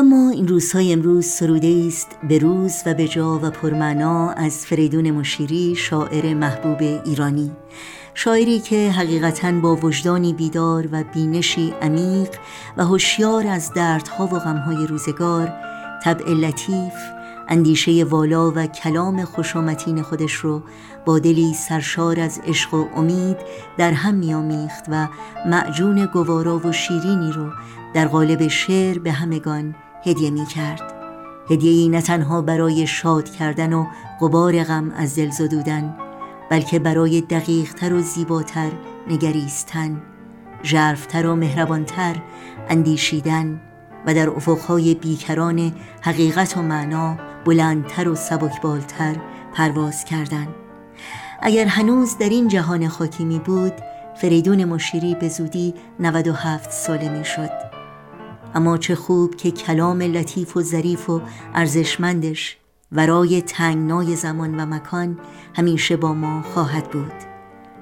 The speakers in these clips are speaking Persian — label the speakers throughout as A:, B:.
A: و ما این روزهای امروز سروده است به روز و به جا و پرمعنا از فریدون مشیری شاعر محبوب ایرانی. شاعری که حقیقتا با وجدانی بیدار و بینشی عمیق و هوشیار از دردها و غمهای روزگار طبع لطیف اندیشه والا و کلام خوشامتین خودش رو با دلی سرشار از عشق و امید در هم میامیخت و معجون گوارا و شیرینی رو در قالب شعر به همگان هدیه می کرد. هدیه نه تنها برای شاد کردن و قبار غم از دل زدودن بلکه برای دقیقتر و زیباتر نگریستن ژرفتر و مهربانتر اندیشیدن و در افقهای بیکران حقیقت و معنا بلندتر و سبکبالتر پرواز کردن. اگر هنوز در این جهان خاکی می بود فریدون مشیری به زودی 97 ساله می شد. اما چه خوب که کلام لطیف و ظریف و ارزشمندش ورای تنگنای زمان و مکان همیشه با ما خواهد بود.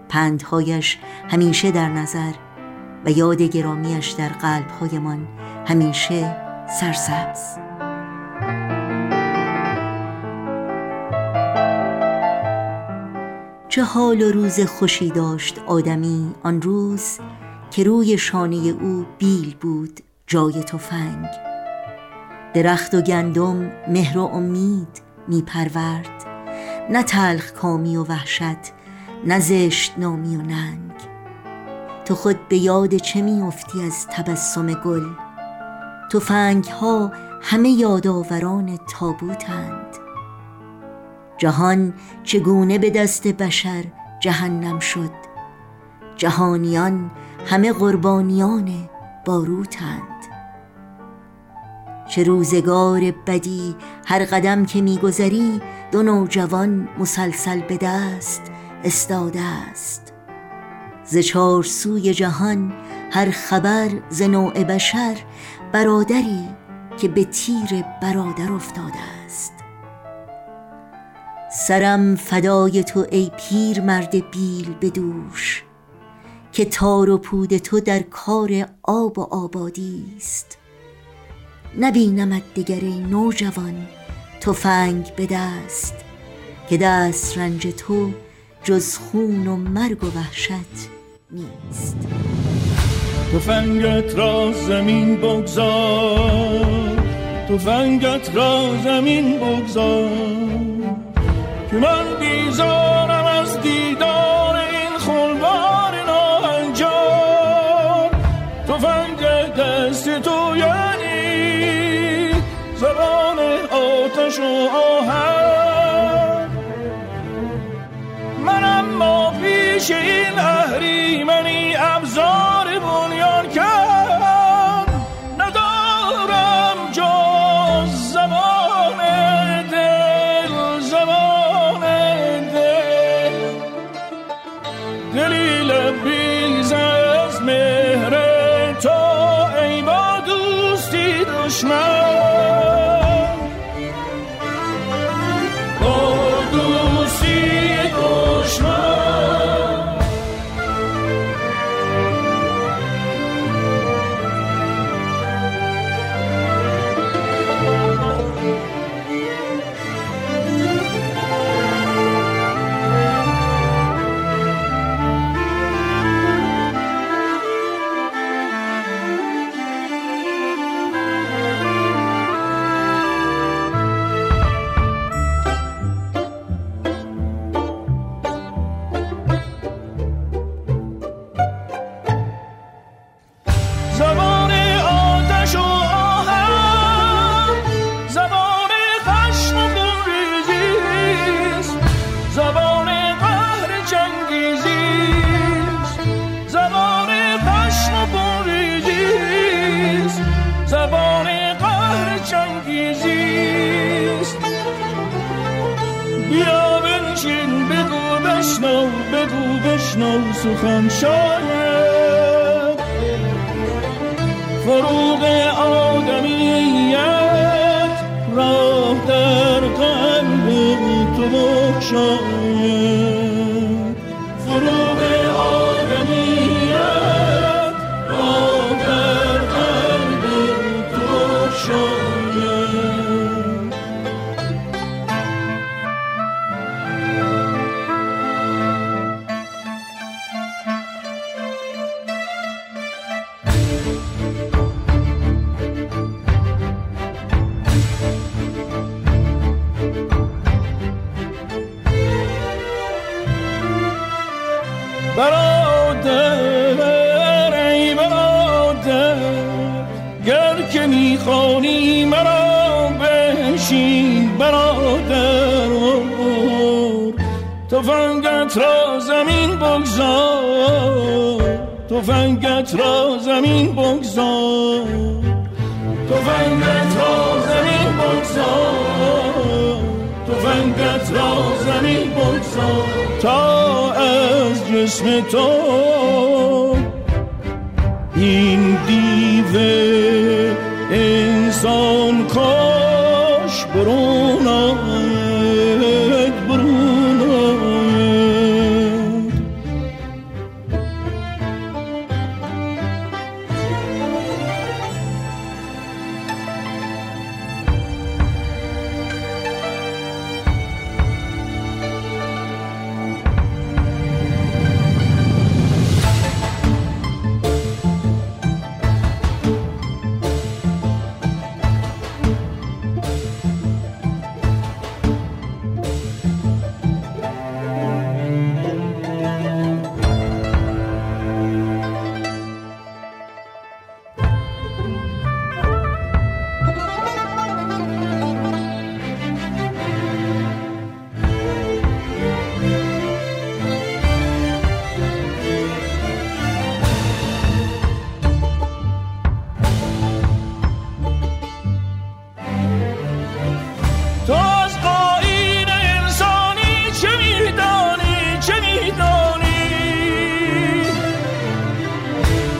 A: پندهایش همیشه در نظر و یاد گرامیش در قلبهایمان همیشه سرسبز. چه حال و روز خوشی داشت آدمی آن روز که روی شانه او بیل بود. جای تفنگ درخت و گندم مهر و امید می پرورد نه تلخ کامی و وحشت نه زشت نامی و ننگ. تو خود به یاد چه می افتی از تبسم گل؟ تفنگ ها همه یادآوران تابوتند. جهان چگونه به دست بشر جهنم شد؟ جهانیان همه قربانیان باروتند. چه روزگار بدی هر قدم که میگذری دو نوجوان مسلسل به دست استاده است. ز چار سوی جهان هر خبر ز نوع بشر برادری که به تیر برادر افتاده است. سرم فدای تو ای پیر مرد بیل به که تار و پود تو در کار آب و آبادی است. نبینمت دگر ای نوجوان تفنگ به دست که دست رنج تو جز خون و مرگ و وحشت نیست.
B: تفنگت را زمین بگذار تفنگت را زمین بگذار که من بیزارم از دیدار. پیش این اهریمنی ابزار بنیان کرد ندارم جز زبان دل زبان دل. دلی لبیز از مهر تو ای با دوستی دشمن. بشنو بگو بشنو سخن شاید. فروغ آدمیت راه در قلب تو بخشاید برادر تفنگت را زمین بگذار. تفنگت را زمین بگذار. تفنگت را زمین بگذار. تفنگت را زمین بگذار. تا از جسم تو این دیو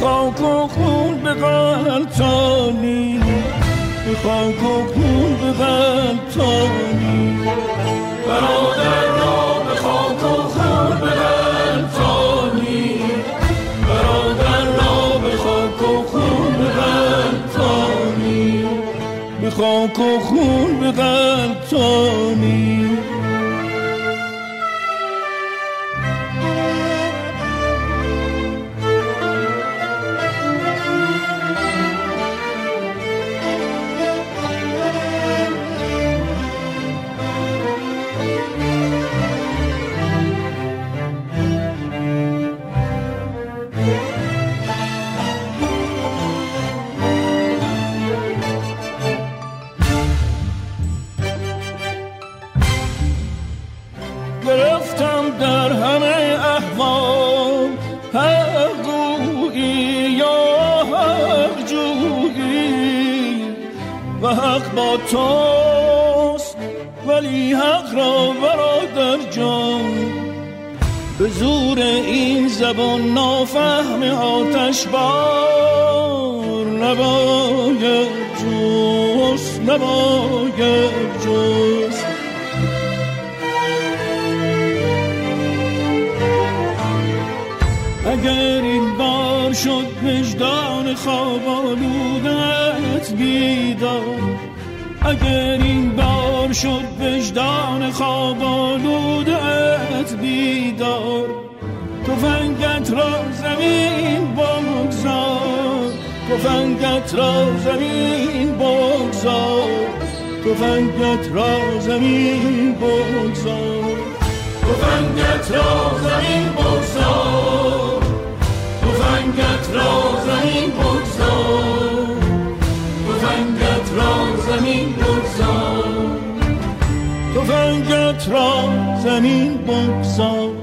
B: خاک و خون به غلطانی به خاک و خون به غلطانی برادر خاک و خون به غلطانی برادر خون با توست ولی حق را برادر جان. به زور این زبان نافهم آتش بار. نباید جوست نباید جوست اگر این بار شد وجدان خواب آلودت بیدار. اگر این بار شد وجدان خواب آلودت بیدار. فنگت را زمین بگذار. فنگت را زمین بگذار. فنگت را زمین بگذار. فنگت را زمین بگذار. را زمین بگذار.